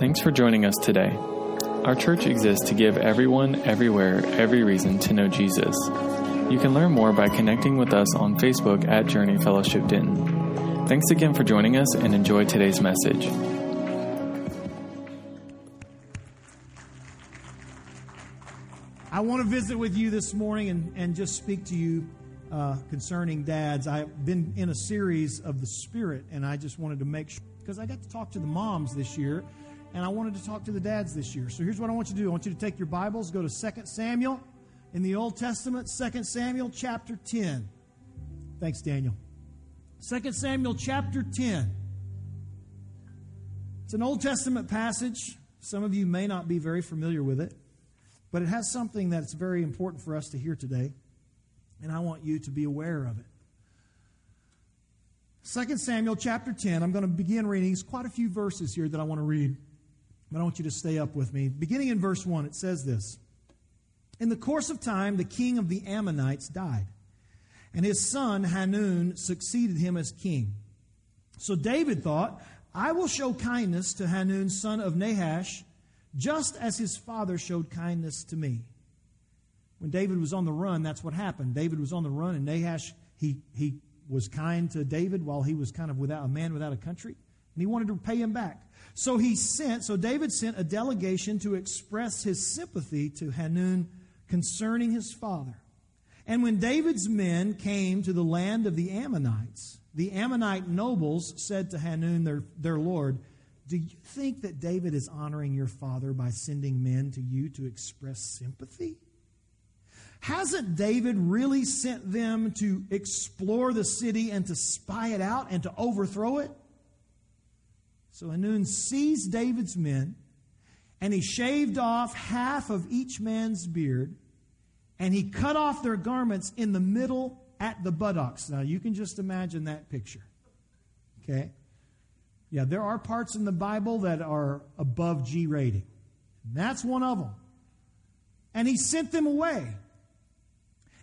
Thanks for joining us today. Our church exists to give everyone, everywhere, every reason to know Jesus. You can learn more by connecting with us on Facebook at Journey Fellowship Denton. Thanks again for joining us and enjoy today's message. I want to visit with you this morning and, and just speak to you uh, concerning dads. I've been in a series of the Spirit, and I just wanted to make sure, because I got to talk to the moms this year, and I wanted to talk to the dads this year. So here's what I want you to do I want you to take your Bibles, go to 2 Samuel in the Old Testament, 2 Samuel chapter 10. Thanks, Daniel. 2 Samuel chapter 10. It's an Old Testament passage. Some of you may not be very familiar with it. But it has something that's very important for us to hear today, and I want you to be aware of it. 2 Samuel chapter 10, I'm going to begin reading. There's quite a few verses here that I want to read, but I want you to stay up with me. Beginning in verse 1, it says this In the course of time, the king of the Ammonites died, and his son Hanun succeeded him as king. So David thought, I will show kindness to Hanun, son of Nahash just as his father showed kindness to me. When David was on the run, that's what happened. David was on the run, and Nahash, he, he was kind to David while he was kind of without a man without a country, and he wanted to pay him back. So he sent, so David sent a delegation to express his sympathy to Hanun concerning his father. And when David's men came to the land of the Ammonites, the Ammonite nobles said to Hanun, their, their lord, do you think that David is honoring your father by sending men to you to express sympathy? Hasn't David really sent them to explore the city and to spy it out and to overthrow it? So Hanun seized David's men and he shaved off half of each man's beard and he cut off their garments in the middle at the buttocks. Now you can just imagine that picture. Okay? Yeah, there are parts in the Bible that are above G rating. And that's one of them. And he sent them away.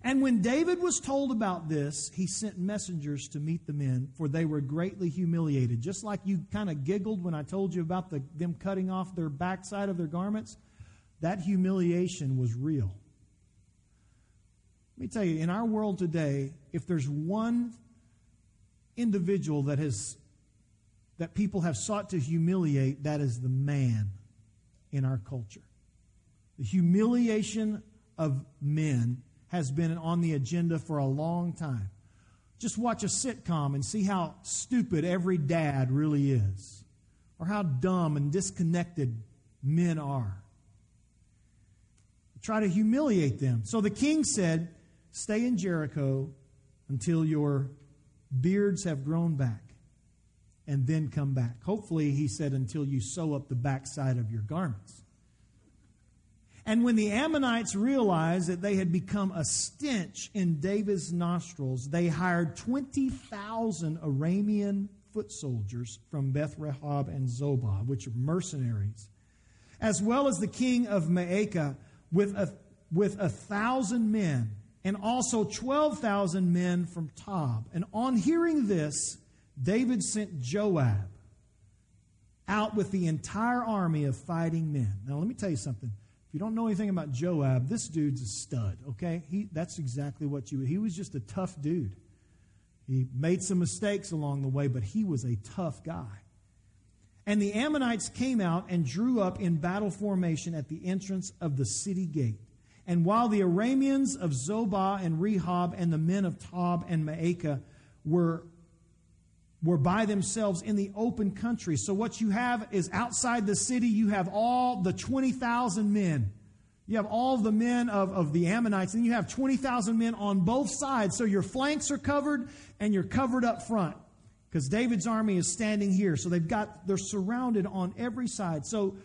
And when David was told about this, he sent messengers to meet the men, for they were greatly humiliated. Just like you kind of giggled when I told you about the, them cutting off their backside of their garments, that humiliation was real. Let me tell you, in our world today, if there's one individual that has that people have sought to humiliate, that is the man in our culture. The humiliation of men has been on the agenda for a long time. Just watch a sitcom and see how stupid every dad really is, or how dumb and disconnected men are. Try to humiliate them. So the king said, Stay in Jericho until your beards have grown back and then come back. Hopefully, he said, until you sew up the backside of your garments. And when the Ammonites realized that they had become a stench in David's nostrils, they hired 20,000 Aramean foot soldiers from Beth Rehob and Zobah, which are mercenaries, as well as the king of Maacah with a, with a thousand men, and also 12,000 men from Tob. And on hearing this, David sent Joab out with the entire army of fighting men. Now, let me tell you something. You don't know anything about Joab, this dude's a stud, okay? He, that's exactly what you He was just a tough dude. He made some mistakes along the way, but he was a tough guy. And the Ammonites came out and drew up in battle formation at the entrance of the city gate. And while the Arameans of Zobah and Rehob and the men of Tob and Maacah were were by themselves in the open country. So what you have is outside the city, you have all the 20,000 men. You have all the men of, of the Ammonites, and you have 20,000 men on both sides. So your flanks are covered and you're covered up front. Because David's army is standing here. So they've got, they're surrounded on every side. So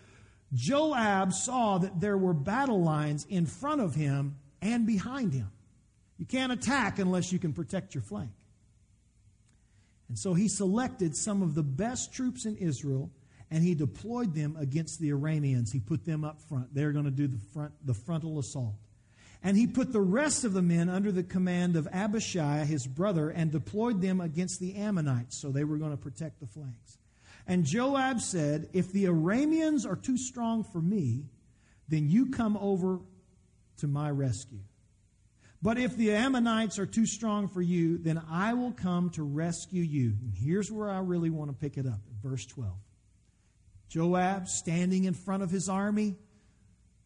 Joab saw that there were battle lines in front of him and behind him. You can't attack unless you can protect your flank. And so he selected some of the best troops in Israel and he deployed them against the Arameans. He put them up front. They're going to do the front the frontal assault. And he put the rest of the men under the command of Abishai, his brother, and deployed them against the Ammonites. So they were going to protect the flanks. And Joab said, If the Arameans are too strong for me, then you come over to my rescue. But if the Ammonites are too strong for you, then I will come to rescue you. And here's where I really want to pick it up verse 12. Joab standing in front of his army.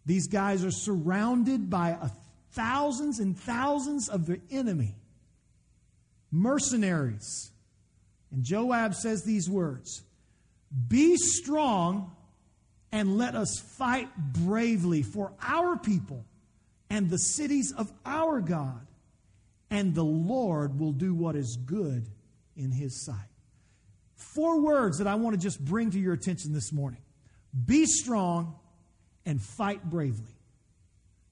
These guys are surrounded by thousands and thousands of the enemy, mercenaries. And Joab says these words Be strong and let us fight bravely for our people and the cities of our God, and the Lord will do what is good in his sight. Four words that I want to just bring to your attention this morning be strong and fight bravely.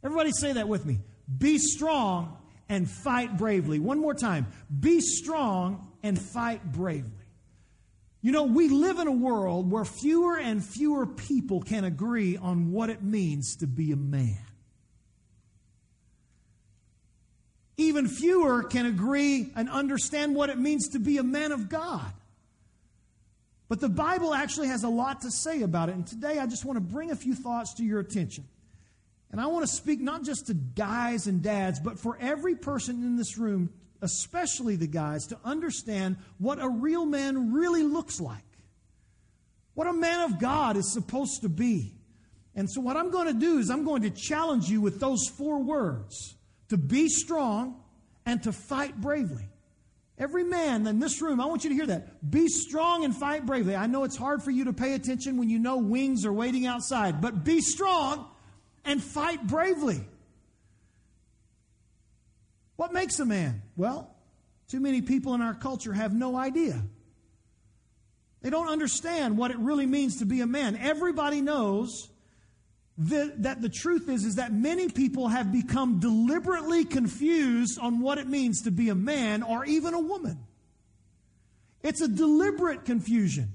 Everybody say that with me. Be strong and fight bravely. One more time. Be strong and fight bravely. You know, we live in a world where fewer and fewer people can agree on what it means to be a man. Even fewer can agree and understand what it means to be a man of God. But the Bible actually has a lot to say about it. And today I just want to bring a few thoughts to your attention. And I want to speak not just to guys and dads, but for every person in this room, especially the guys, to understand what a real man really looks like. What a man of God is supposed to be. And so, what I'm going to do is, I'm going to challenge you with those four words to be strong and to fight bravely. Every man in this room, I want you to hear that. Be strong and fight bravely. I know it's hard for you to pay attention when you know wings are waiting outside, but be strong and fight bravely. What makes a man? Well, too many people in our culture have no idea. They don't understand what it really means to be a man. Everybody knows that, that the truth is is that many people have become deliberately confused on what it means to be a man or even a woman. It's a deliberate confusion.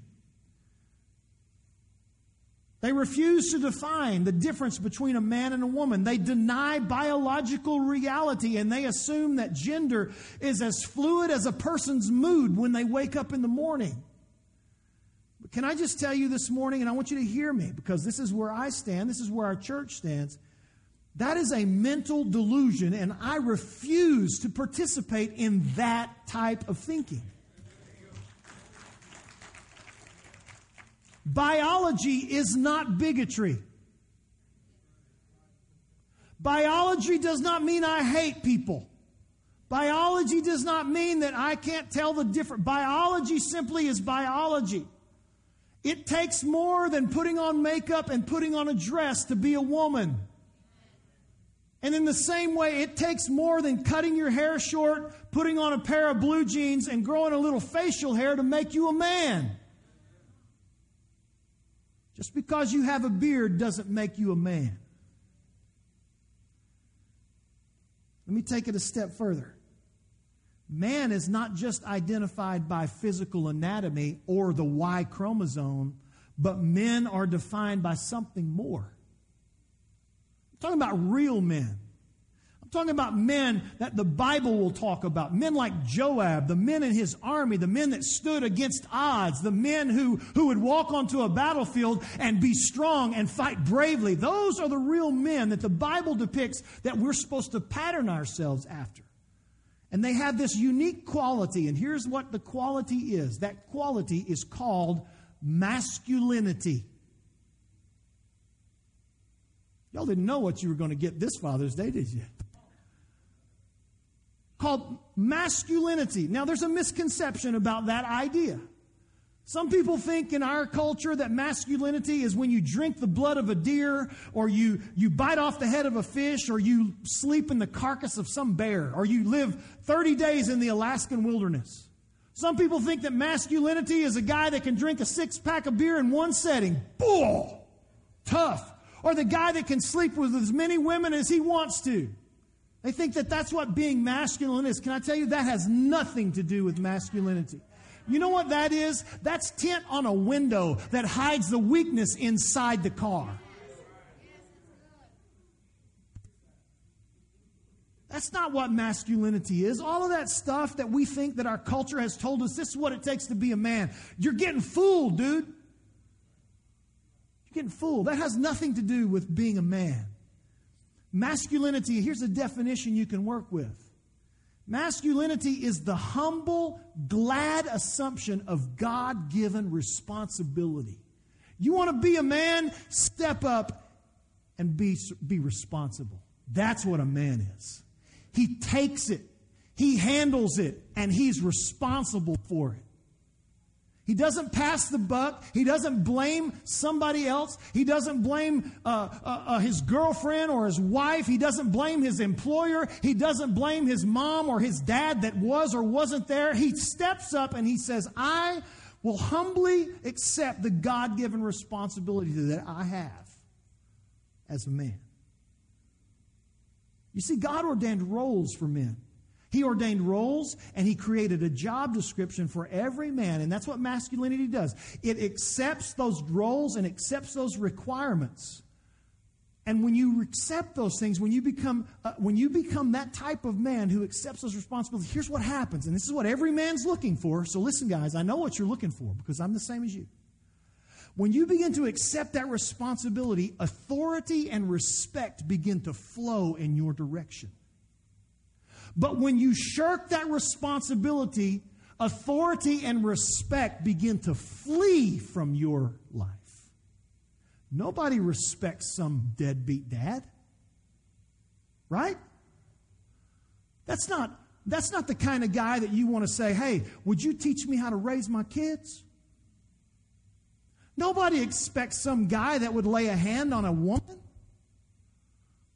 They refuse to define the difference between a man and a woman. They deny biological reality and they assume that gender is as fluid as a person's mood when they wake up in the morning. But can I just tell you this morning, and I want you to hear me because this is where I stand, this is where our church stands. That is a mental delusion, and I refuse to participate in that type of thinking. Biology is not bigotry. Biology does not mean I hate people. Biology does not mean that I can't tell the difference. Biology simply is biology. It takes more than putting on makeup and putting on a dress to be a woman. And in the same way, it takes more than cutting your hair short, putting on a pair of blue jeans, and growing a little facial hair to make you a man. Just because you have a beard doesn't make you a man. Let me take it a step further. Man is not just identified by physical anatomy or the Y chromosome, but men are defined by something more. I'm talking about real men. I'm talking about men that the Bible will talk about. Men like Joab, the men in his army, the men that stood against odds, the men who, who would walk onto a battlefield and be strong and fight bravely. Those are the real men that the Bible depicts that we're supposed to pattern ourselves after. And they have this unique quality, and here's what the quality is that quality is called masculinity. Y'all didn't know what you were going to get this Father's Day, did you? called masculinity. Now, there's a misconception about that idea. Some people think in our culture that masculinity is when you drink the blood of a deer, or you, you bite off the head of a fish, or you sleep in the carcass of some bear, or you live 30 days in the Alaskan wilderness. Some people think that masculinity is a guy that can drink a six pack of beer in one setting. Bull! Tough. Or the guy that can sleep with as many women as he wants to. They think that that's what being masculine is. Can I tell you, that has nothing to do with masculinity. You know what that is? That's tint on a window that hides the weakness inside the car. That's not what masculinity is. All of that stuff that we think that our culture has told us this is what it takes to be a man. You're getting fooled, dude. You're getting fooled. That has nothing to do with being a man. Masculinity, here's a definition you can work with. Masculinity is the humble, glad assumption of God given responsibility. You want to be a man? Step up and be, be responsible. That's what a man is. He takes it, he handles it, and he's responsible for it. He doesn't pass the buck. He doesn't blame somebody else. He doesn't blame uh, uh, uh, his girlfriend or his wife. He doesn't blame his employer. He doesn't blame his mom or his dad that was or wasn't there. He steps up and he says, I will humbly accept the God given responsibility that I have as a man. You see, God ordained roles for men. He ordained roles and he created a job description for every man. And that's what masculinity does it accepts those roles and accepts those requirements. And when you accept those things, when you become uh, when you become that type of man who accepts those responsibilities, here's what happens. And this is what every man's looking for. So listen, guys, I know what you're looking for because I'm the same as you. When you begin to accept that responsibility, authority and respect begin to flow in your direction. But when you shirk that responsibility, authority and respect begin to flee from your life. Nobody respects some deadbeat dad. Right? That's not that's not the kind of guy that you want to say, "Hey, would you teach me how to raise my kids?" Nobody expects some guy that would lay a hand on a woman.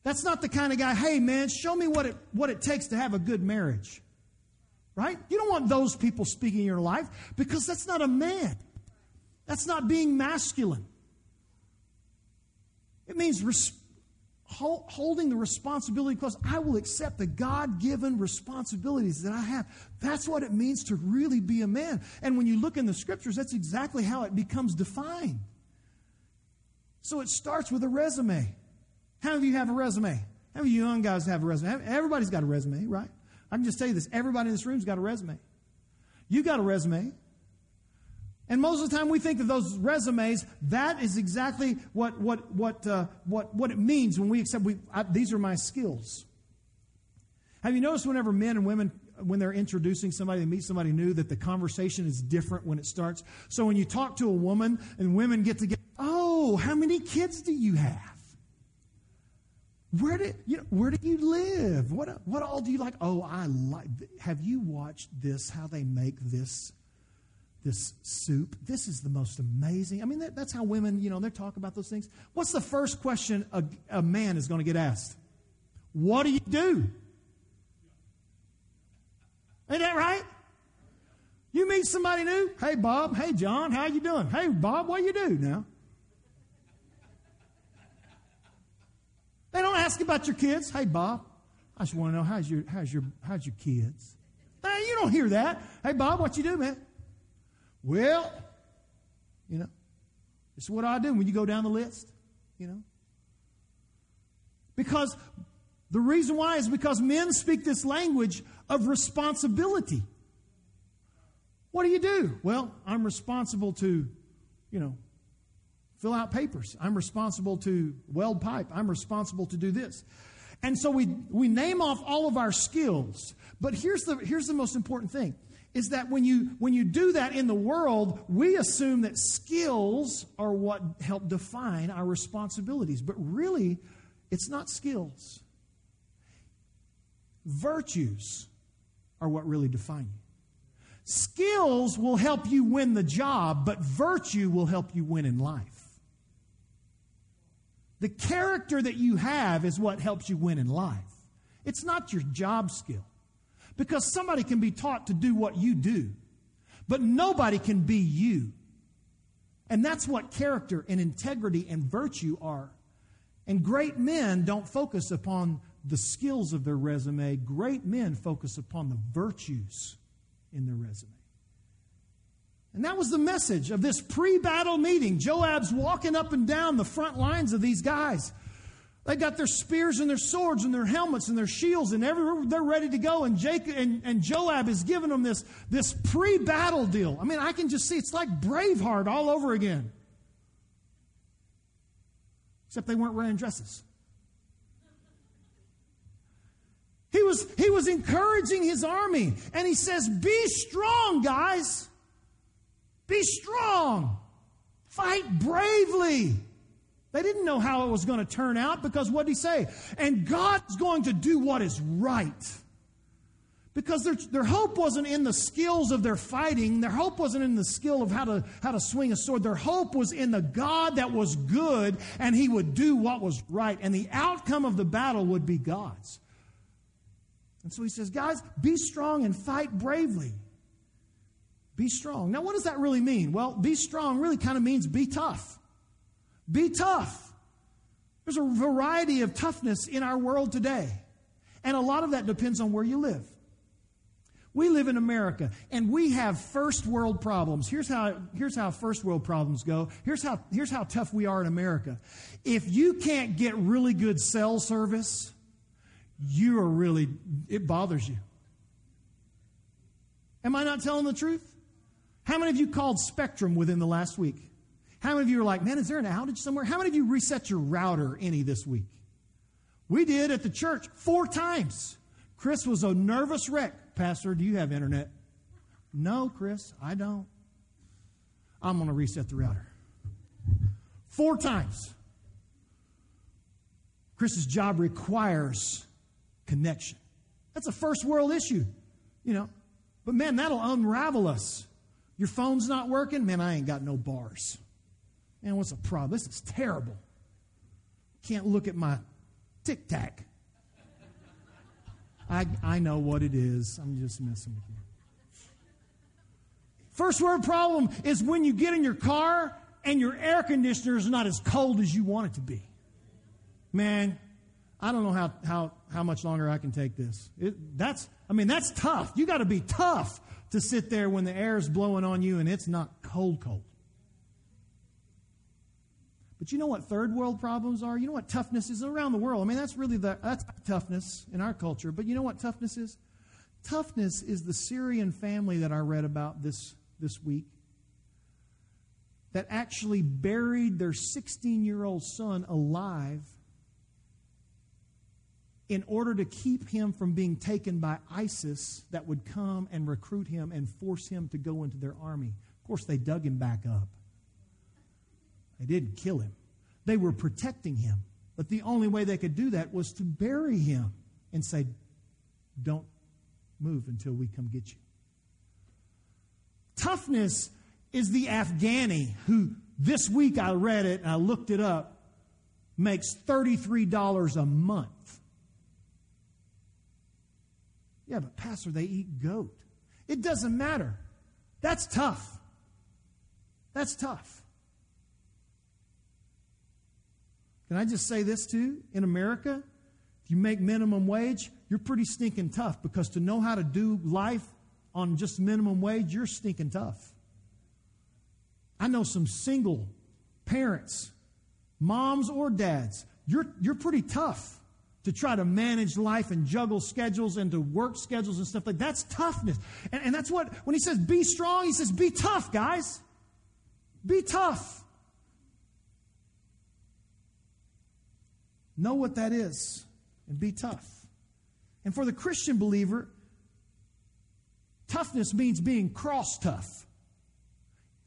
That's not the kind of guy, hey man, show me what it, what it takes to have a good marriage. Right? You don't want those people speaking your life because that's not a man. That's not being masculine. It means res- holding the responsibility close. I will accept the God given responsibilities that I have. That's what it means to really be a man. And when you look in the scriptures, that's exactly how it becomes defined. So it starts with a resume. How many of you have a resume? How many of you young guys have a resume? Everybody's got a resume, right? I can just tell you this everybody in this room's got a resume. You got a resume. And most of the time we think of those resumes, that is exactly what, what, what, uh, what, what it means when we accept, we, I, these are my skills. Have you noticed whenever men and women, when they're introducing somebody, they meet somebody new, that the conversation is different when it starts? So when you talk to a woman and women get together, oh, how many kids do you have? Where do you know, where do you live? What what all do you like? Oh, I like. Have you watched this? How they make this this soup. This is the most amazing. I mean, that, that's how women, you know, they talk about those things. What's the first question a, a man is going to get asked? What do you do? Ain't that right? You meet somebody new. Hey, Bob. Hey, John. How you doing? Hey, Bob. What do you do now? They don't ask about your kids. Hey, Bob. I just want to know how's your how's your how's your kids. Hey, you don't hear that. Hey, Bob. What you do, man? Well, you know, it's what I do when you go down the list, you know. Because the reason why is because men speak this language of responsibility. What do you do? Well, I'm responsible to, you know, fill out papers. I'm responsible to weld pipe. I'm responsible to do this. And so we, we name off all of our skills. But here's the, here's the most important thing is that when you when you do that in the world, we assume that skills are what help define our responsibilities, but really it's not skills. Virtues are what really define you. Skills will help you win the job, but virtue will help you win in life. The character that you have is what helps you win in life. It's not your job skill. Because somebody can be taught to do what you do, but nobody can be you. And that's what character and integrity and virtue are. And great men don't focus upon the skills of their resume, great men focus upon the virtues in their resume. And that was the message of this pre battle meeting. Joab's walking up and down the front lines of these guys. They got their spears and their swords and their helmets and their shields and everywhere they're ready to go. And Jacob and, and Joab is giving them this, this pre-battle deal. I mean, I can just see it's like Braveheart all over again. Except they weren't wearing dresses. He was, he was encouraging his army. And he says, Be strong, guys. Be strong. Fight bravely. They didn't know how it was going to turn out because what did he say? And God's going to do what is right. Because their, their hope wasn't in the skills of their fighting. Their hope wasn't in the skill of how to, how to swing a sword. Their hope was in the God that was good and he would do what was right. And the outcome of the battle would be God's. And so he says, guys, be strong and fight bravely. Be strong. Now, what does that really mean? Well, be strong really kind of means be tough. Be tough. There's a variety of toughness in our world today. And a lot of that depends on where you live. We live in America and we have first world problems. Here's how, here's how first world problems go. Here's how, here's how tough we are in America. If you can't get really good cell service, you are really, it bothers you. Am I not telling the truth? How many of you called Spectrum within the last week? How many of you are like, man, is there an outage somewhere? How many of you reset your router any this week? We did at the church four times. Chris was a nervous wreck. Pastor, do you have internet? No, Chris, I don't. I'm going to reset the router. Four times. Chris's job requires connection. That's a first world issue, you know. But man, that'll unravel us. Your phone's not working? Man, I ain't got no bars. Man, what's the problem? This is terrible. Can't look at my tic tac. I, I know what it is. I'm just messing with you. First word problem is when you get in your car and your air conditioner is not as cold as you want it to be. Man, I don't know how, how, how much longer I can take this. It, that's, I mean, that's tough. You got to be tough to sit there when the air is blowing on you and it's not cold, cold. But you know what third world problems are? You know what toughness is around the world? I mean, that's really the that's toughness in our culture. But you know what toughness is? Toughness is the Syrian family that I read about this this week that actually buried their 16 year old son alive in order to keep him from being taken by ISIS that would come and recruit him and force him to go into their army. Of course, they dug him back up. They didn't kill him, they were protecting him. But the only way they could do that was to bury him and say, Don't move until we come get you. Toughness is the Afghani who this week I read it and I looked it up, makes $33 a month. Yeah, but Pastor, they eat goat. It doesn't matter. That's tough. That's tough. Can I just say this too? In America, if you make minimum wage, you're pretty stinking tough because to know how to do life on just minimum wage, you're stinking tough. I know some single parents, moms or dads, you're, you're pretty tough to try to manage life and juggle schedules and to work schedules and stuff like that. That's toughness. And, and that's what, when he says be strong, he says be tough, guys. Be tough. Know what that is and be tough. And for the Christian believer, toughness means being cross tough.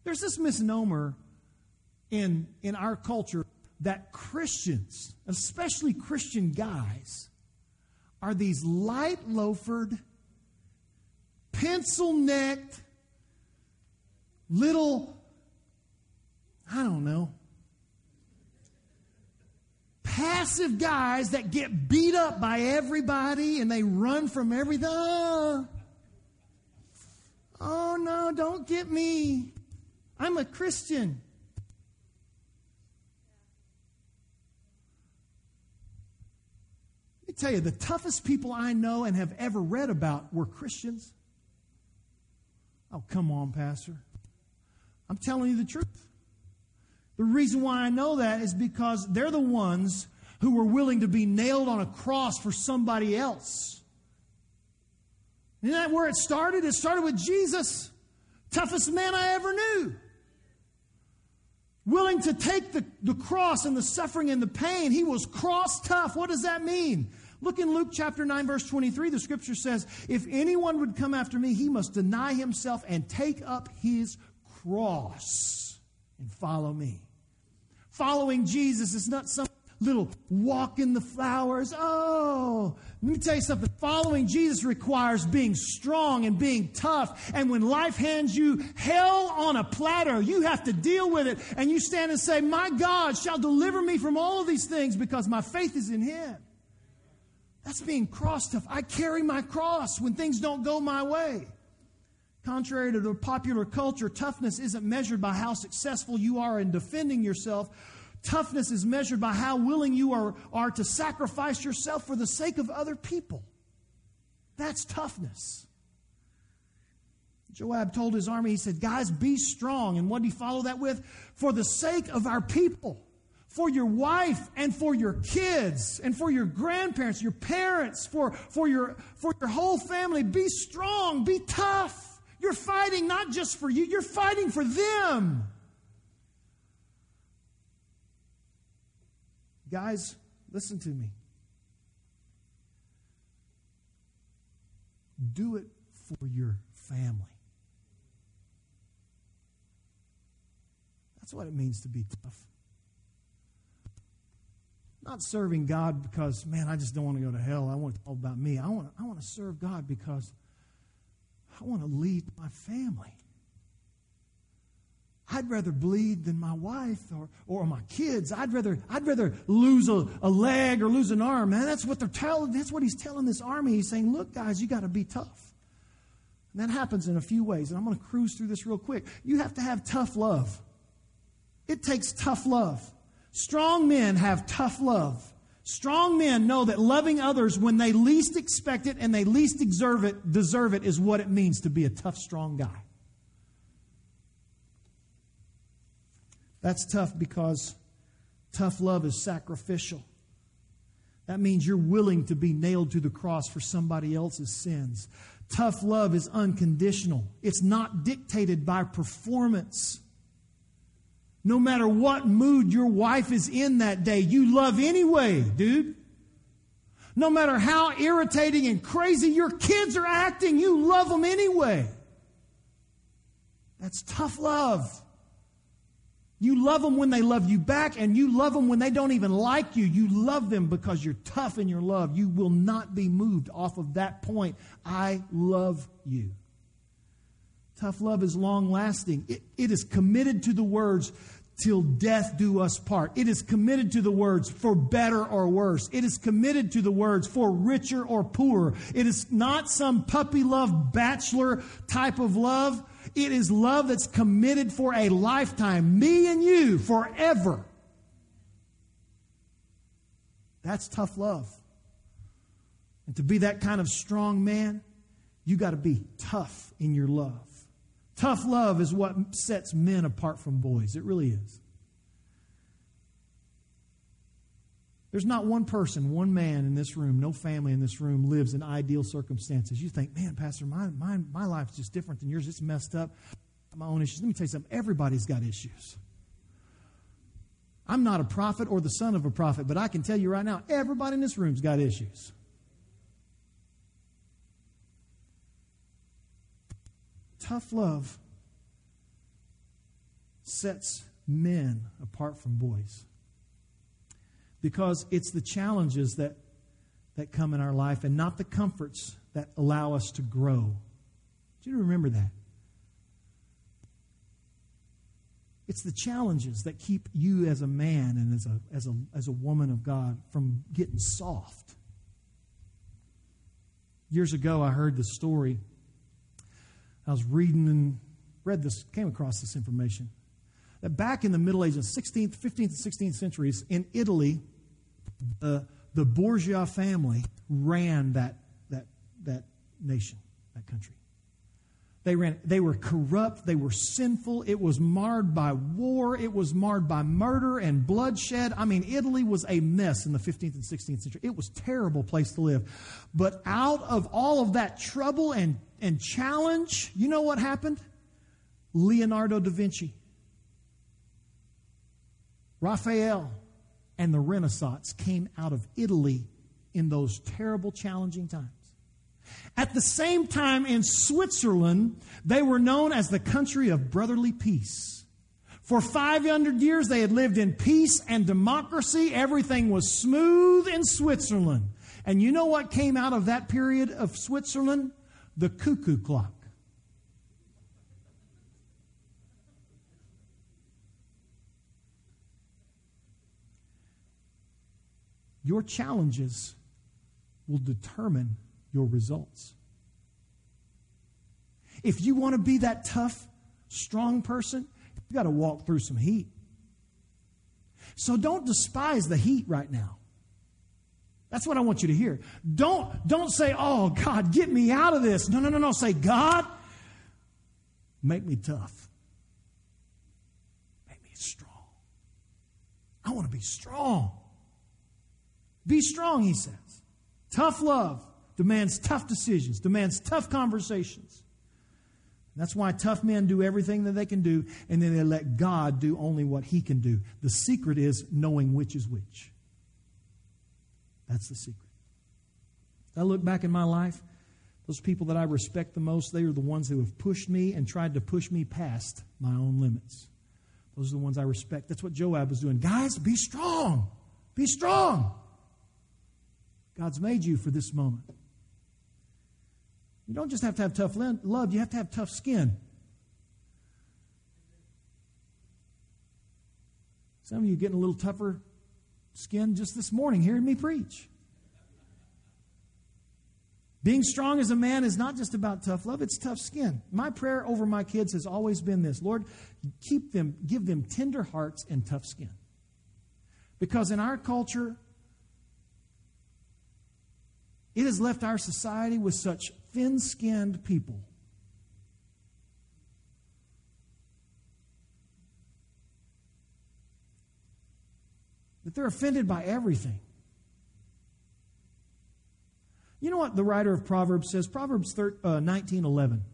There's this misnomer in, in our culture that Christians, especially Christian guys, are these light loafered, pencil necked, little, I don't know, passive guys that get beat up by everybody and they run from everything. Oh, oh no, don't get me. I'm a Christian. Let me tell you, the toughest people I know and have ever read about were Christians. Oh, come on, Pastor. I'm telling you the truth. The reason why I know that is because they're the ones who were willing to be nailed on a cross for somebody else. Isn't that where it started? It started with Jesus, toughest man I ever knew. Willing to take the, the cross and the suffering and the pain. He was cross tough. What does that mean? Look in Luke chapter 9, verse 23. The scripture says, If anyone would come after me, he must deny himself and take up his cross and follow me. Following Jesus is not some little walk in the flowers. Oh, let me tell you something. Following Jesus requires being strong and being tough. And when life hands you hell on a platter, you have to deal with it. And you stand and say, My God shall deliver me from all of these things because my faith is in Him. That's being cross tough. I carry my cross when things don't go my way. Contrary to the popular culture, toughness isn't measured by how successful you are in defending yourself. Toughness is measured by how willing you are, are to sacrifice yourself for the sake of other people. That's toughness. Joab told his army, he said, Guys, be strong. And what did he follow that with? For the sake of our people for your wife and for your kids and for your grandparents, your parents, for, for, your, for your whole family. Be strong, be tough. You're fighting not just for you, you're fighting for them. Guys, listen to me. Do it for your family. That's what it means to be tough. Not serving God because, man, I just don't want to go to hell. I want it all about me. I want, I want to serve God because I want to lead my family. I'd rather bleed than my wife or, or my kids. I'd rather, I'd rather lose a, a leg or lose an arm. Man, that's what they're telling, that's what he's telling this army. He's saying, look, guys, you got to be tough. And that happens in a few ways. And I'm going to cruise through this real quick. You have to have tough love. It takes tough love. Strong men have tough love. Strong men know that loving others when they least expect it and they least deserve it, deserve it is what it means to be a tough, strong guy. That's tough because tough love is sacrificial. That means you're willing to be nailed to the cross for somebody else's sins. Tough love is unconditional, it's not dictated by performance. No matter what mood your wife is in that day, you love anyway, dude. No matter how irritating and crazy your kids are acting, you love them anyway. That's tough love. You love them when they love you back, and you love them when they don't even like you. You love them because you're tough in your love. You will not be moved off of that point. I love you. Tough love is long lasting. It, it is committed to the words, till death do us part. It is committed to the words for better or worse. It is committed to the words for richer or poorer. It is not some puppy love bachelor type of love. It is love that's committed for a lifetime. Me and you forever. That's tough love. And to be that kind of strong man, you got to be tough in your love. Tough love is what sets men apart from boys. It really is. There's not one person, one man in this room, no family in this room lives in ideal circumstances. You think, man, Pastor, my, my, my life's just different than yours. It's messed up. My own issues. Let me tell you something. Everybody's got issues. I'm not a prophet or the son of a prophet, but I can tell you right now, everybody in this room's got issues. Tough love sets men apart from boys because it's the challenges that, that come in our life and not the comforts that allow us to grow. Do you remember that? It's the challenges that keep you as a man and as a, as a, as a woman of God from getting soft. Years ago, I heard the story I was reading and read this, came across this information. That back in the Middle Ages, 16th, 15th, and 16th centuries, in Italy, the, the Borgia family ran that, that, that nation, that country. They, ran, they were corrupt. They were sinful. It was marred by war. It was marred by murder and bloodshed. I mean, Italy was a mess in the 15th and 16th century. It was a terrible place to live. But out of all of that trouble and, and challenge, you know what happened? Leonardo da Vinci, Raphael, and the Renaissance came out of Italy in those terrible, challenging times. At the same time, in Switzerland, they were known as the country of brotherly peace. For 500 years, they had lived in peace and democracy. Everything was smooth in Switzerland. And you know what came out of that period of Switzerland? The cuckoo clock. Your challenges will determine your results. If you want to be that tough, strong person, you've got to walk through some heat. So don't despise the heat right now. That's what I want you to hear. Don't, don't say, oh, God, get me out of this. No, no, no, no. Say, God, make me tough. Make me strong. I want to be strong. Be strong, he says. Tough love demands tough decisions, demands tough conversations. That's why tough men do everything that they can do, and then they let God do only what He can do. The secret is knowing which is which. That's the secret. I look back in my life, those people that I respect the most, they are the ones who have pushed me and tried to push me past my own limits. Those are the ones I respect. That's what Joab was doing. Guys, be strong. Be strong. God's made you for this moment. You don't just have to have tough love, you have to have tough skin. Some of you getting a little tougher skin just this morning hearing me preach. Being strong as a man is not just about tough love, it's tough skin. My prayer over my kids has always been this Lord, keep them, give them tender hearts and tough skin. Because in our culture, it has left our society with such thin skinned people. That they're offended by everything. You know what the writer of Proverbs says? Proverbs 13, uh, 19 11.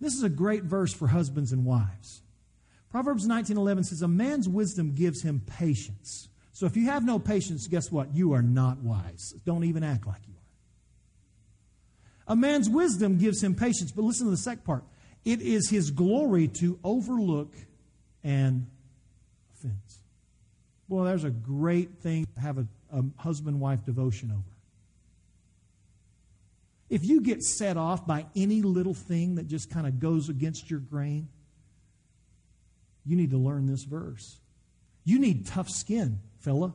This is a great verse for husbands and wives. Proverbs 19 11 says, A man's wisdom gives him patience. So if you have no patience, guess what? You are not wise. Don't even act like you a man's wisdom gives him patience. But listen to the second part it is his glory to overlook an offense. Well, there's a great thing to have a, a husband wife devotion over. If you get set off by any little thing that just kind of goes against your grain, you need to learn this verse. You need tough skin, fella.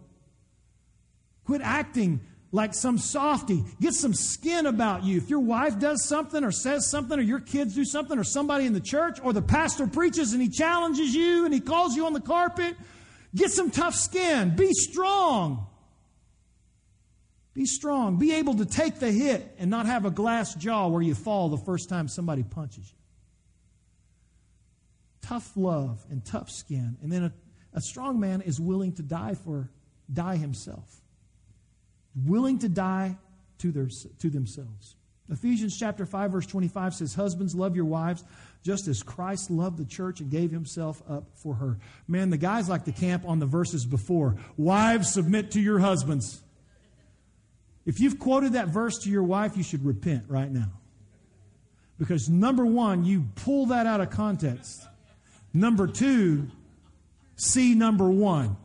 Quit acting like some softy. Get some skin about you. If your wife does something or says something or your kids do something or somebody in the church or the pastor preaches and he challenges you and he calls you on the carpet, get some tough skin. Be strong. Be strong. Be able to take the hit and not have a glass jaw where you fall the first time somebody punches you. Tough love and tough skin. And then a, a strong man is willing to die for die himself willing to die to, their, to themselves. Ephesians chapter 5 verse 25 says husbands love your wives just as Christ loved the church and gave himself up for her. Man, the guys like to camp on the verses before. Wives submit to your husbands. If you've quoted that verse to your wife, you should repent right now. Because number 1, you pull that out of context. Number 2, see number 1.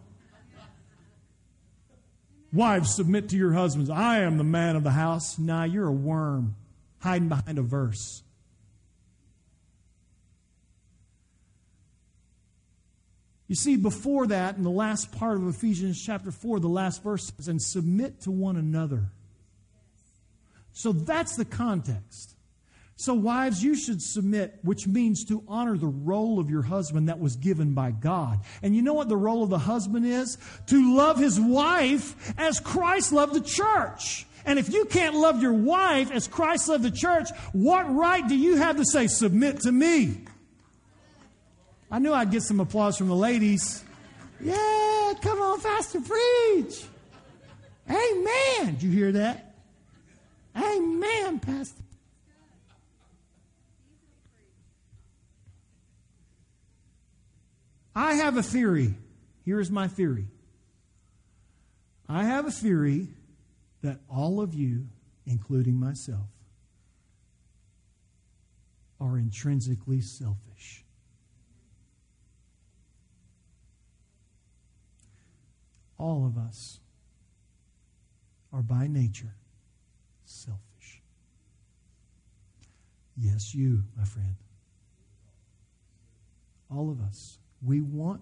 Wives, submit to your husbands. I am the man of the house. Nah, you're a worm hiding behind a verse. You see, before that, in the last part of Ephesians chapter 4, the last verse says, and submit to one another. So that's the context. So, wives, you should submit, which means to honor the role of your husband that was given by God. And you know what the role of the husband is? To love his wife as Christ loved the church. And if you can't love your wife as Christ loved the church, what right do you have to say, submit to me? I knew I'd get some applause from the ladies. Yeah, come on, Pastor, preach. Amen. Did you hear that? Amen, Pastor. I have a theory. Here's my theory. I have a theory that all of you, including myself, are intrinsically selfish. All of us are by nature selfish. Yes, you, my friend. All of us. We want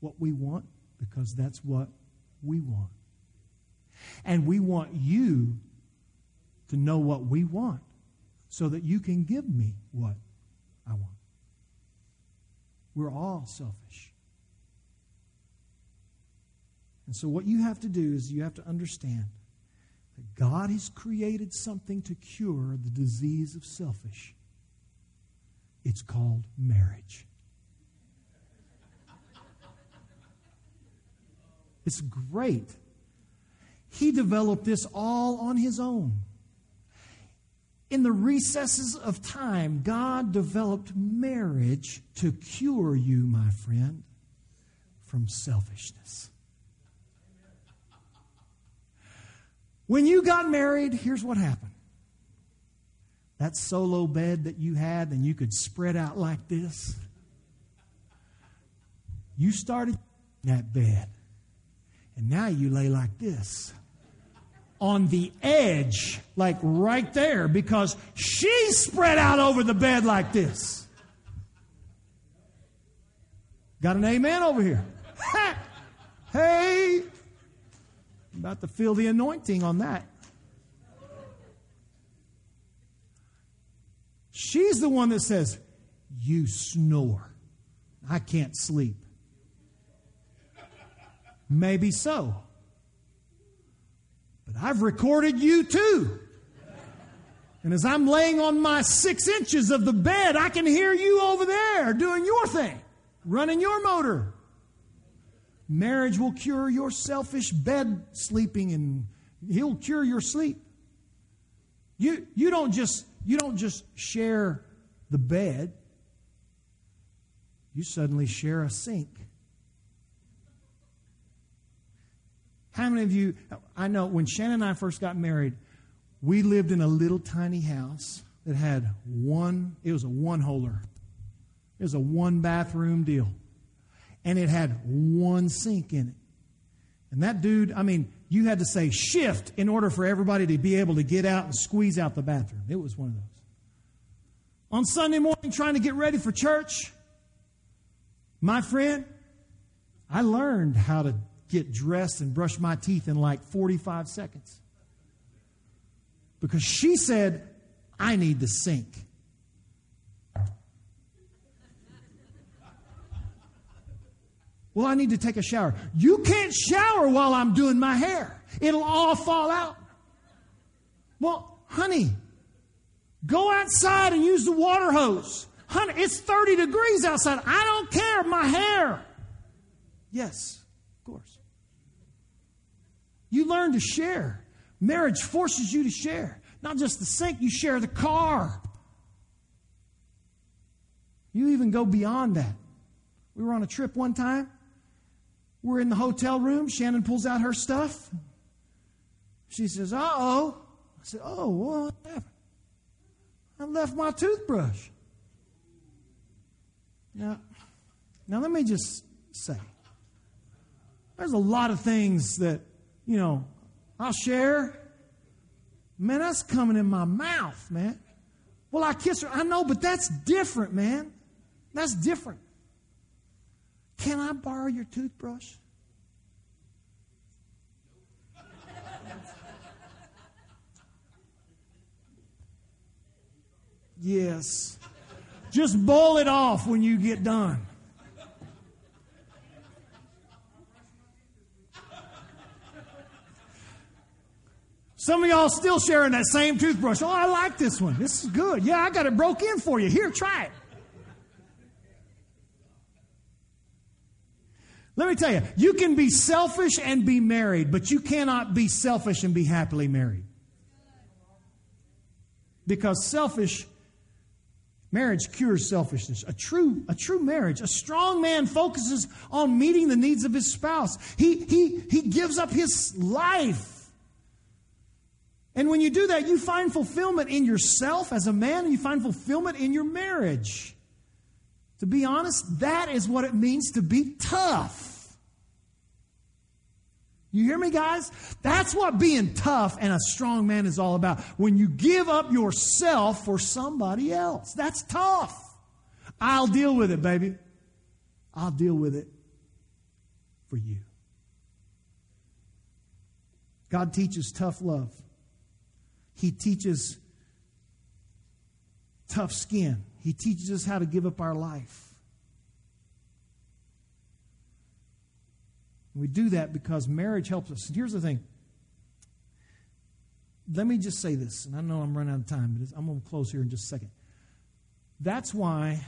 what we want because that's what we want. And we want you to know what we want so that you can give me what I want. We're all selfish. And so, what you have to do is you have to understand that God has created something to cure the disease of selfish. It's called marriage. It's great. He developed this all on his own. In the recesses of time, God developed marriage to cure you, my friend, from selfishness. When you got married, here's what happened. That solo bed that you had and you could spread out like this, you started that bed. And now you lay like this on the edge, like right there, because she spread out over the bed like this. Got an amen over here. hey, about to feel the anointing on that. She's the one that says, You snore. I can't sleep. Maybe so. But I've recorded you too. And as I'm laying on my six inches of the bed, I can hear you over there doing your thing, running your motor. Marriage will cure your selfish bed sleeping and he'll cure your sleep. You, you, don't just, you don't just share the bed, you suddenly share a sink. How many of you, I know when Shannon and I first got married, we lived in a little tiny house that had one, it was a one holer. It was a one bathroom deal. And it had one sink in it. And that dude, I mean, you had to say shift in order for everybody to be able to get out and squeeze out the bathroom. It was one of those. On Sunday morning, trying to get ready for church, my friend, I learned how to get dressed and brush my teeth in like 45 seconds. Because she said, I need to sink. Well, I need to take a shower. You can't shower while I'm doing my hair, it'll all fall out. Well, honey, go outside and use the water hose. Honey, it's 30 degrees outside. I don't care, my hair. Yes, of course. You learn to share. Marriage forces you to share. Not just the sink, you share the car. You even go beyond that. We were on a trip one time. We're in the hotel room. Shannon pulls out her stuff. She says, Uh oh. I said, Oh, what happened? I left my toothbrush. Now, now let me just say there's a lot of things that you know, I'll share. Man, that's coming in my mouth, man. Well, I kiss her. I know, but that's different, man. That's different. Can I borrow your toothbrush? Yes. Just bowl it off when you get done. Some of y'all still sharing that same toothbrush. Oh, I like this one. This is good. Yeah, I got it broke in for you. Here, try it. Let me tell you, you can be selfish and be married, but you cannot be selfish and be happily married. Because selfish marriage cures selfishness. A true, a true marriage, a strong man focuses on meeting the needs of his spouse. He, he, he gives up his life and when you do that, you find fulfillment in yourself as a man, and you find fulfillment in your marriage. To be honest, that is what it means to be tough. You hear me, guys? That's what being tough and a strong man is all about. When you give up yourself for somebody else, that's tough. I'll deal with it, baby. I'll deal with it for you. God teaches tough love. He teaches tough skin. He teaches us how to give up our life. We do that because marriage helps us. And here's the thing. Let me just say this, and I know I'm running out of time, but I'm going to close here in just a second. That's why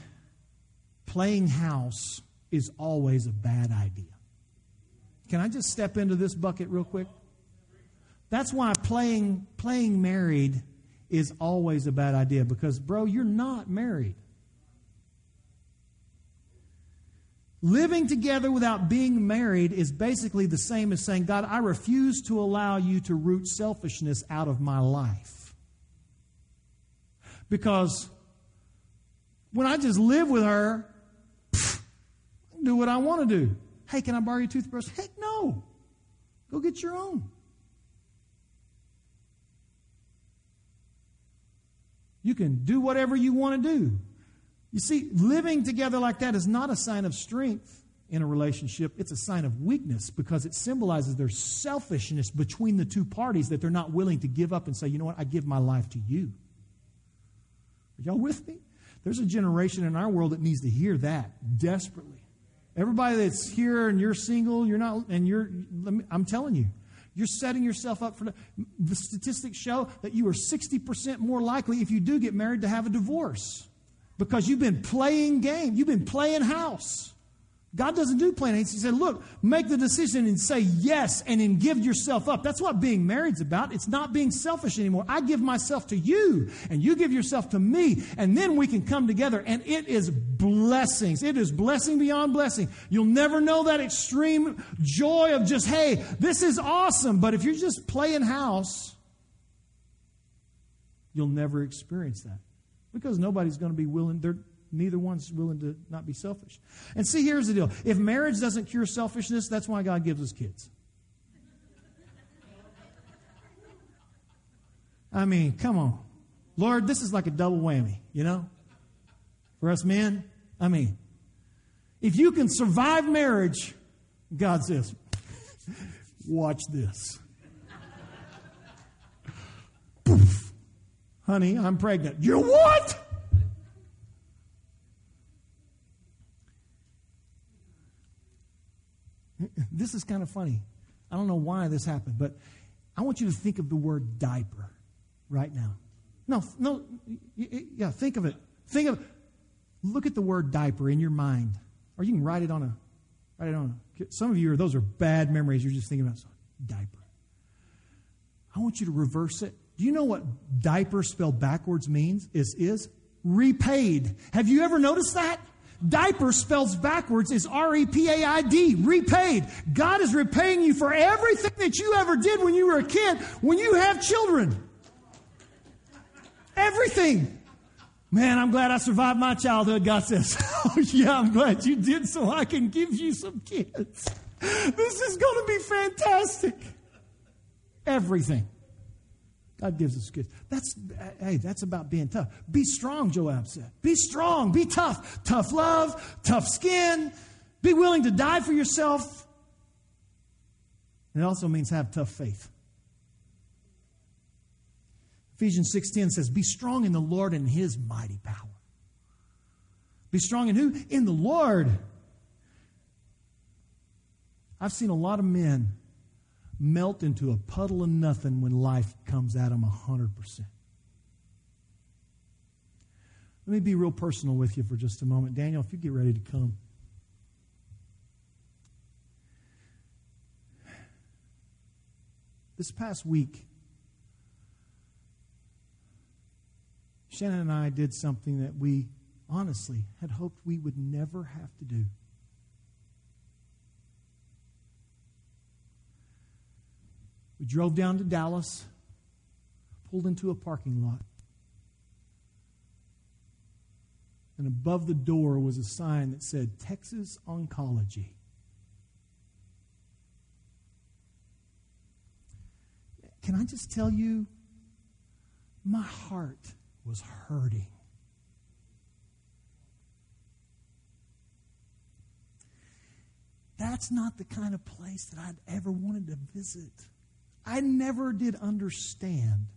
playing house is always a bad idea. Can I just step into this bucket real quick? That's why playing, playing married is always a bad idea because, bro, you're not married. Living together without being married is basically the same as saying, God, I refuse to allow you to root selfishness out of my life. Because when I just live with her, pff, do what I want to do. Hey, can I borrow your toothbrush? Heck no. Go get your own. You can do whatever you want to do. You see, living together like that is not a sign of strength in a relationship, it's a sign of weakness because it symbolizes their selfishness between the two parties that they're not willing to give up and say, you know what, I give my life to you. Are y'all with me? There's a generation in our world that needs to hear that desperately. Everybody that's here and you're single, you're not, and you're, I'm telling you, you're setting yourself up for the, statistics show that you are 60% more likely if you do get married to have a divorce because you've been playing game, you've been playing house. God doesn't do games. He said, look, make the decision and say yes and then give yourself up. That's what being married's about. It's not being selfish anymore. I give myself to you and you give yourself to me and then we can come together and it is blessings. It is blessing beyond blessing. You'll never know that extreme joy of just, hey, this is awesome. But if you're just playing house, you'll never experience that because nobody's going to be willing. They're, neither one's willing to not be selfish. And see, here's the deal if marriage doesn't cure selfishness, that's why God gives us kids. I mean, come on. Lord, this is like a double whammy, you know? For us men, I mean, if you can survive marriage, God says, watch this. Poof. Honey, I'm pregnant. You're what? This is kind of funny. I don't know why this happened, but I want you to think of the word diaper right now. No, no, yeah, think of it. Think of Look at the word diaper in your mind, or you can write it on a, write it on. A, some of you are those are bad memories. You're just thinking about diaper. I want you to reverse it. Do you know what diaper spelled backwards means? Is is repaid. Have you ever noticed that? Diaper spells backwards is R E P A I D, repaid. God is repaying you for everything that you ever did when you were a kid, when you have children. Everything. Man, I'm glad I survived my childhood, God says. oh, yeah, I'm glad you did so I can give you some kids. This is going to be fantastic. Everything. God gives us kids. That's hey, that's about being tough. Be strong, Joab said. Be strong, be tough. Tough love, tough skin. Be willing to die for yourself. It also means have tough faith. Ephesians 6:10 says, "Be strong in the Lord and his mighty power." Be strong in who? In the Lord. I've seen a lot of men melt into a puddle of nothing when life comes at them 100%. Let me be real personal with you for just a moment. Daniel, if you get ready to come. This past week, Shannon and I did something that we honestly had hoped we would never have to do. We drove down to Dallas, pulled into a parking lot, and above the door was a sign that said Texas Oncology. Can I just tell you, my heart was hurting. That's not the kind of place that I'd ever wanted to visit. I never did understand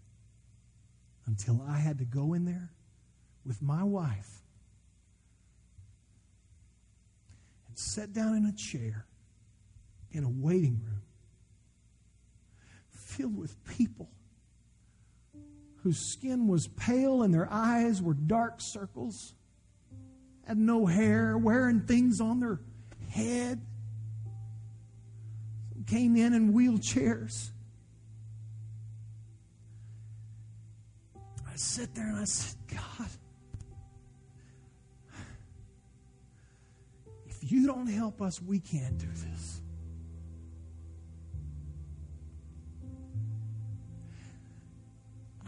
until I had to go in there with my wife and sit down in a chair in a waiting room filled with people whose skin was pale and their eyes were dark circles, had no hair, wearing things on their head, Some came in in wheelchairs. I sit there and I said, God, if you don't help us, we can't do this.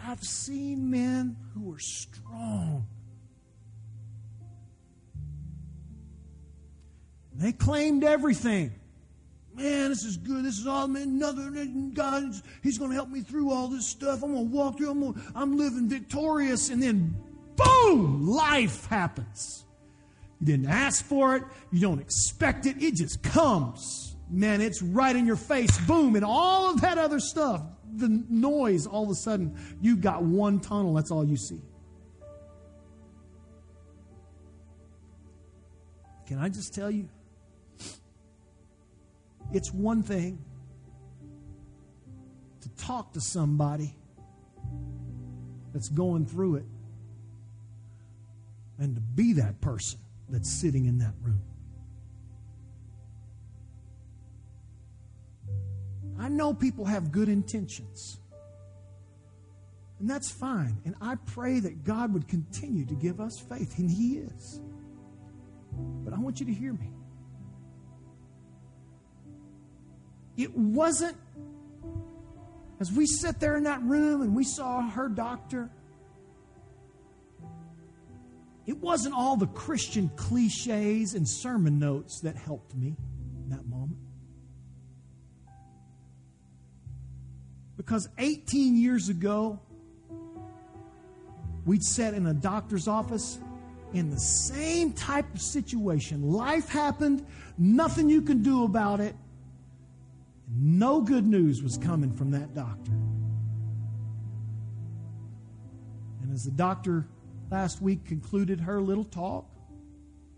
I've seen men who are strong. They claimed everything. Man, this is good. This is all man. Nothing. God, He's going to help me through all this stuff. I'm going to walk through. I'm, gonna, I'm living victorious. And then, boom, life happens. You didn't ask for it. You don't expect it. It just comes. Man, it's right in your face. Boom. And all of that other stuff the noise, all of a sudden, you've got one tunnel. That's all you see. Can I just tell you? It's one thing to talk to somebody that's going through it and to be that person that's sitting in that room. I know people have good intentions. And that's fine. And I pray that God would continue to give us faith, and He is. But I want you to hear me. It wasn't, as we sat there in that room and we saw her doctor, it wasn't all the Christian cliches and sermon notes that helped me in that moment. Because 18 years ago, we'd sat in a doctor's office in the same type of situation. Life happened, nothing you can do about it. No good news was coming from that doctor. And as the doctor last week concluded her little talk,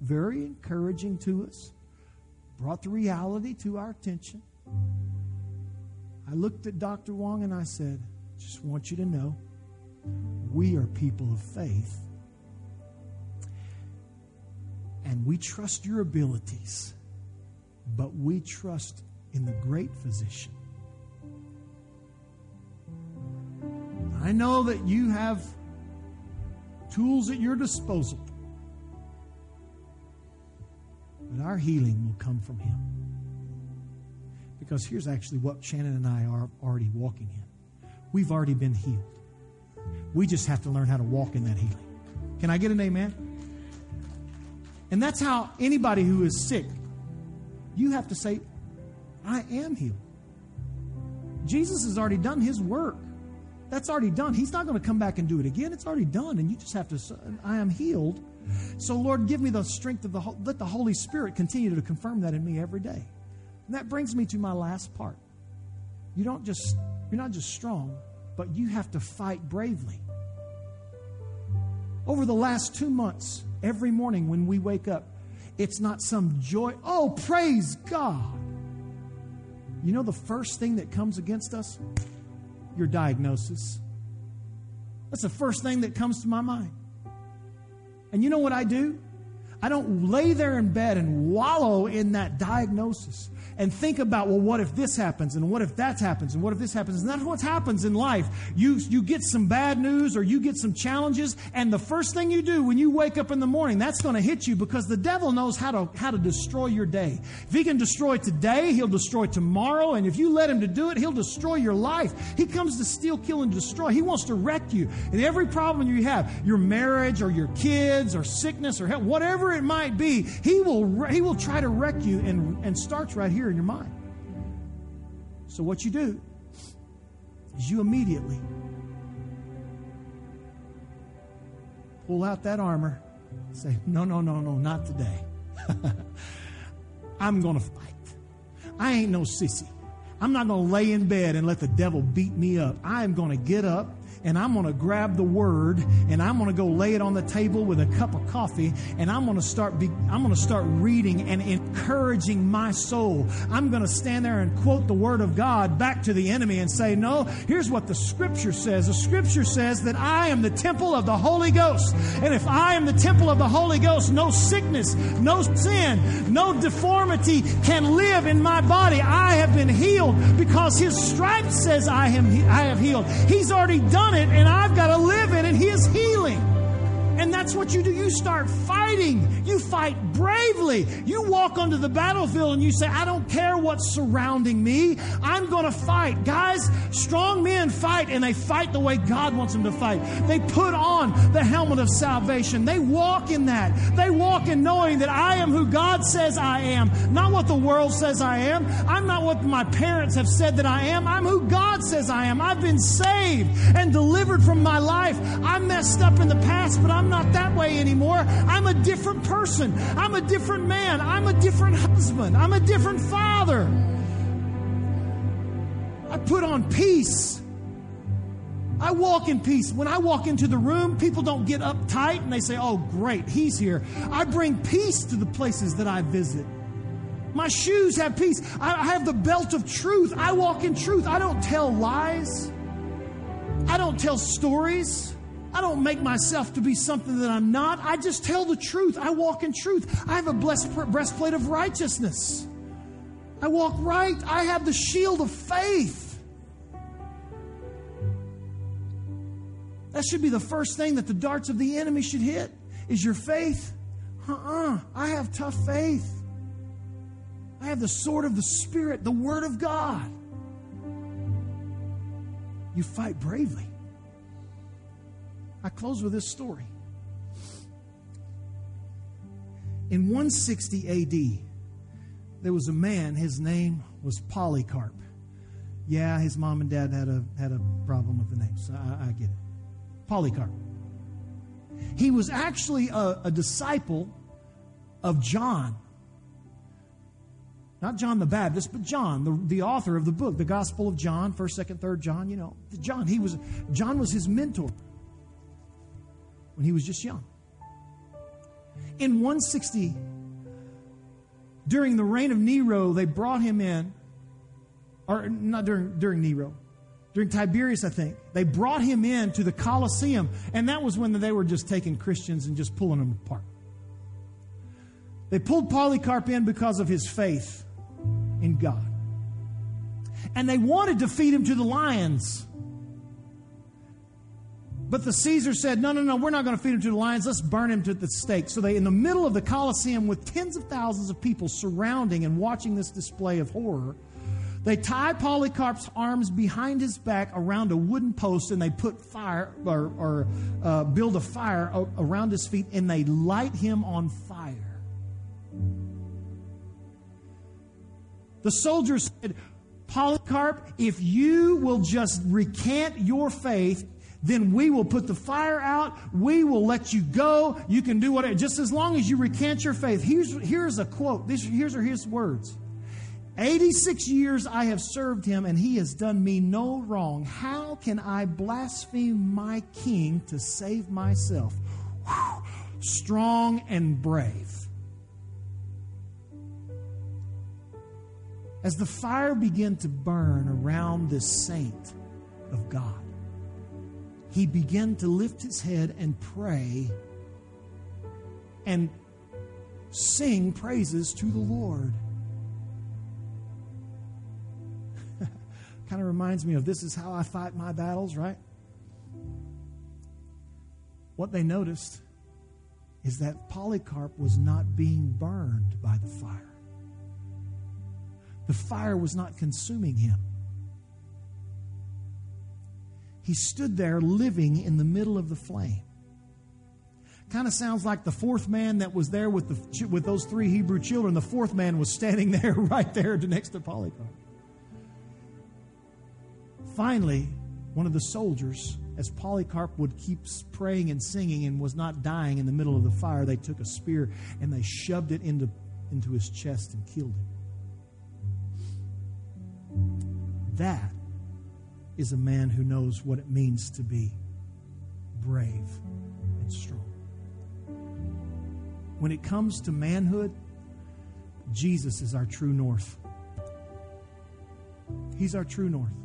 very encouraging to us, brought the reality to our attention. I looked at Dr. Wong and I said, just want you to know, we are people of faith. And we trust your abilities, but we trust in the great physician. I know that you have tools at your disposal, but our healing will come from him. Because here's actually what Shannon and I are already walking in. We've already been healed. We just have to learn how to walk in that healing. Can I get an amen? And that's how anybody who is sick, you have to say, I am healed. Jesus has already done his work. That's already done. He's not going to come back and do it again. It's already done. And you just have to say, I am healed. So, Lord, give me the strength of the, let the Holy Spirit continue to confirm that in me every day. And that brings me to my last part. You don't just, you're not just strong, but you have to fight bravely. Over the last two months, every morning when we wake up, it's not some joy. Oh, praise God. You know the first thing that comes against us? Your diagnosis. That's the first thing that comes to my mind. And you know what I do? I don't lay there in bed and wallow in that diagnosis and think about, well, what if this happens and what if that happens and what if this happens? And that's what happens in life. You, you get some bad news or you get some challenges, and the first thing you do when you wake up in the morning, that's going to hit you because the devil knows how to, how to destroy your day. If he can destroy today, he'll destroy tomorrow, and if you let him to do it, he'll destroy your life. He comes to steal, kill, and destroy. He wants to wreck you. And every problem you have, your marriage or your kids or sickness or health, whatever it might be, he will, he will try to wreck you and, and starts right here in your mind. So, what you do is you immediately pull out that armor, say, No, no, no, no, not today. I'm going to fight. I ain't no sissy. I'm not going to lay in bed and let the devil beat me up. I am going to get up and I'm going to grab the word and I'm going to go lay it on the table with a cup of coffee and I'm going to start be, I'm going to start reading and encouraging my soul. I'm going to stand there and quote the word of God back to the enemy and say, "No, here's what the scripture says. The scripture says that I am the temple of the Holy Ghost. And if I am the temple of the Holy Ghost, no sickness, no sin, no deformity can live in my body. I have been healed because his stripes says I am I have healed. He's already done it and I've got to live in it. His healing. And that's what you do. You start fighting. You fight bravely. You walk onto the battlefield and you say, I don't care what's surrounding me. I'm going to fight. Guys, strong men fight and they fight the way God wants them to fight. They put on the helmet of salvation. They walk in that. They walk in knowing that I am who God says I am, not what the world says I am. I'm not what my parents have said that I am. I'm who God says I am. I've been saved and delivered from my life. I messed up in the past, but I'm not that way anymore. I'm a different person. I'm a different man. I'm a different husband. I'm a different father. I put on peace. I walk in peace. When I walk into the room, people don't get uptight and they say, Oh, great, he's here. I bring peace to the places that I visit. My shoes have peace. I have the belt of truth. I walk in truth. I don't tell lies. I don't tell stories. I don't make myself to be something that I'm not. I just tell the truth. I walk in truth. I have a blessed breastplate of righteousness. I walk right. I have the shield of faith. That should be the first thing that the darts of the enemy should hit is your faith. Uh-uh. I have tough faith. I have the sword of the Spirit, the Word of God. You fight bravely. I close with this story. In 160 AD, there was a man, his name was Polycarp. Yeah, his mom and dad had a, had a problem with the name, so I, I get it. Polycarp. He was actually a, a disciple of John. Not John the Baptist, but John, the, the author of the book, the Gospel of John, 1st, 2nd, 3rd John, you know. John, he was John was his mentor when he was just young. In 160, during the reign of Nero, they brought him in, or not during, during Nero, during Tiberius, I think. They brought him in to the Colosseum, and that was when they were just taking Christians and just pulling them apart. They pulled Polycarp in because of his faith in God. And they wanted to feed him to the lions. But the Caesar said, no, no, no, we're not going to feed him to the lions. Let's burn him to the stake. So they, in the middle of the Colosseum with tens of thousands of people surrounding and watching this display of horror, they tie Polycarp's arms behind his back around a wooden post and they put fire or, or uh, build a fire around his feet and they light him on fire. The soldiers said, Polycarp, if you will just recant your faith then we will put the fire out. We will let you go. You can do whatever, just as long as you recant your faith. Here's, here's a quote. This, here's are his words 86 years I have served him, and he has done me no wrong. How can I blaspheme my king to save myself? Whew. Strong and brave. As the fire began to burn around this saint of God, he began to lift his head and pray and sing praises to the Lord. kind of reminds me of this is how I fight my battles, right? What they noticed is that Polycarp was not being burned by the fire. The fire was not consuming him. He stood there living in the middle of the flame. Kind of sounds like the fourth man that was there with, the, with those three Hebrew children. The fourth man was standing there right there next to Polycarp. Finally, one of the soldiers, as Polycarp would keep praying and singing and was not dying in the middle of the fire, they took a spear and they shoved it into, into his chest and killed him. That is a man who knows what it means to be brave and strong. When it comes to manhood, Jesus is our true north. He's our true north.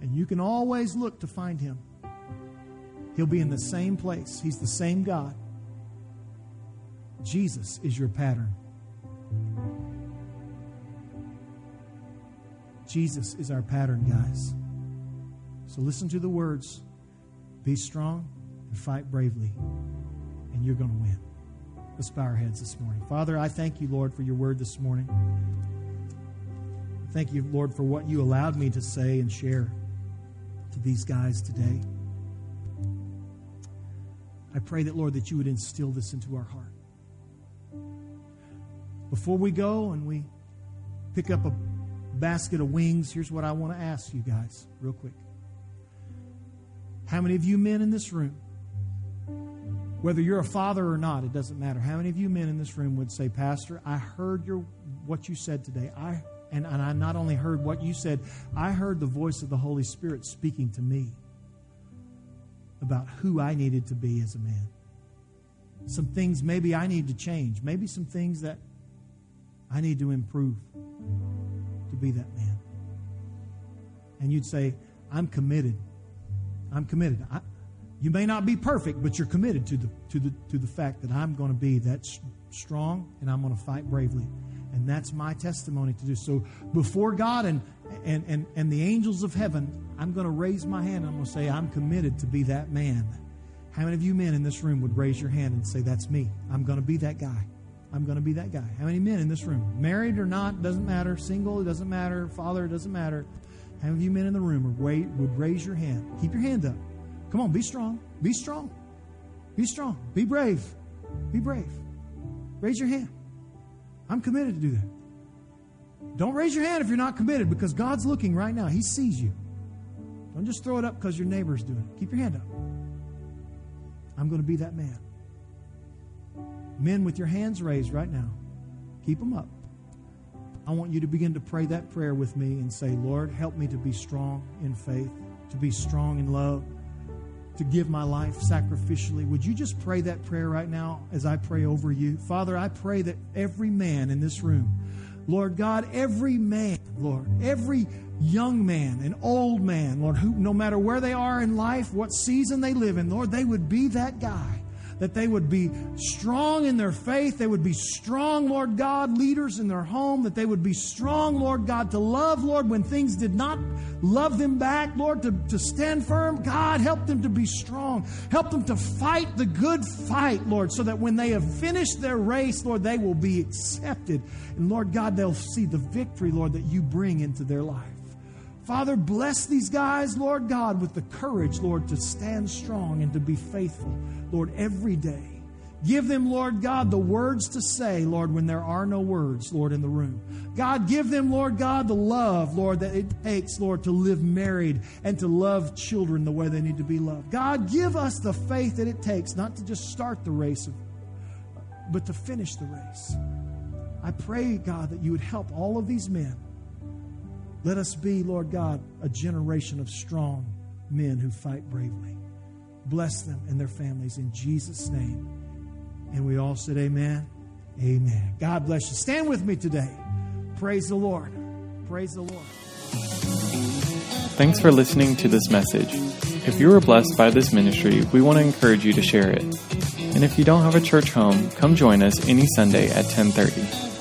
And you can always look to find him. He'll be in the same place, He's the same God. Jesus is your pattern. Jesus is our pattern, guys. So listen to the words be strong and fight bravely, and you're going to win. Let's bow our heads this morning. Father, I thank you, Lord, for your word this morning. Thank you, Lord, for what you allowed me to say and share to these guys today. I pray that, Lord, that you would instill this into our heart. Before we go and we pick up a basket of wings, here's what I want to ask you guys, real quick. How many of you men in this room, whether you're a father or not, it doesn't matter. How many of you men in this room would say, Pastor, I heard your what you said today. I and, and I not only heard what you said, I heard the voice of the Holy Spirit speaking to me about who I needed to be as a man. Some things maybe I need to change. Maybe some things that I need to improve to be that man. And you'd say, I'm committed. I'm committed. I, you may not be perfect, but you're committed to the, to the, to the fact that I'm going to be that strong and I'm going to fight bravely. And that's my testimony to do. So before God and, and, and, and the angels of heaven, I'm going to raise my hand. And I'm going to say, I'm committed to be that man. How many of you men in this room would raise your hand and say, That's me? I'm going to be that guy. I'm going to be that guy. How many men in this room, married or not, doesn't matter, single, it doesn't matter, father, doesn't matter. How many of you men in the room would raise your hand? Keep your hand up. Come on, be strong. Be strong. Be strong. Be brave. Be brave. Raise your hand. I'm committed to do that. Don't raise your hand if you're not committed because God's looking right now. He sees you. Don't just throw it up because your neighbor's doing it. Keep your hand up. I'm going to be that man. Men with your hands raised right now, keep them up. I want you to begin to pray that prayer with me and say, Lord, help me to be strong in faith, to be strong in love, to give my life sacrificially. Would you just pray that prayer right now as I pray over you? Father, I pray that every man in this room, Lord God, every man, Lord, every young man and old man, Lord, who no matter where they are in life, what season they live in, Lord, they would be that guy that they would be strong in their faith. They would be strong, Lord God, leaders in their home. That they would be strong, Lord God, to love, Lord, when things did not love them back, Lord, to, to stand firm. God, help them to be strong. Help them to fight the good fight, Lord, so that when they have finished their race, Lord, they will be accepted. And Lord God, they'll see the victory, Lord, that you bring into their life. Father, bless these guys, Lord God, with the courage, Lord, to stand strong and to be faithful, Lord, every day. Give them, Lord God, the words to say, Lord, when there are no words, Lord, in the room. God, give them, Lord God, the love, Lord, that it takes, Lord, to live married and to love children the way they need to be loved. God, give us the faith that it takes not to just start the race, but to finish the race. I pray, God, that you would help all of these men let us be, Lord God, a generation of strong men who fight bravely. Bless them and their families in Jesus' name. And we all said, Amen. Amen. God bless you. Stand with me today. Praise the Lord. Praise the Lord. Thanks for listening to this message. If you were blessed by this ministry, we want to encourage you to share it. And if you don't have a church home, come join us any Sunday at 1030.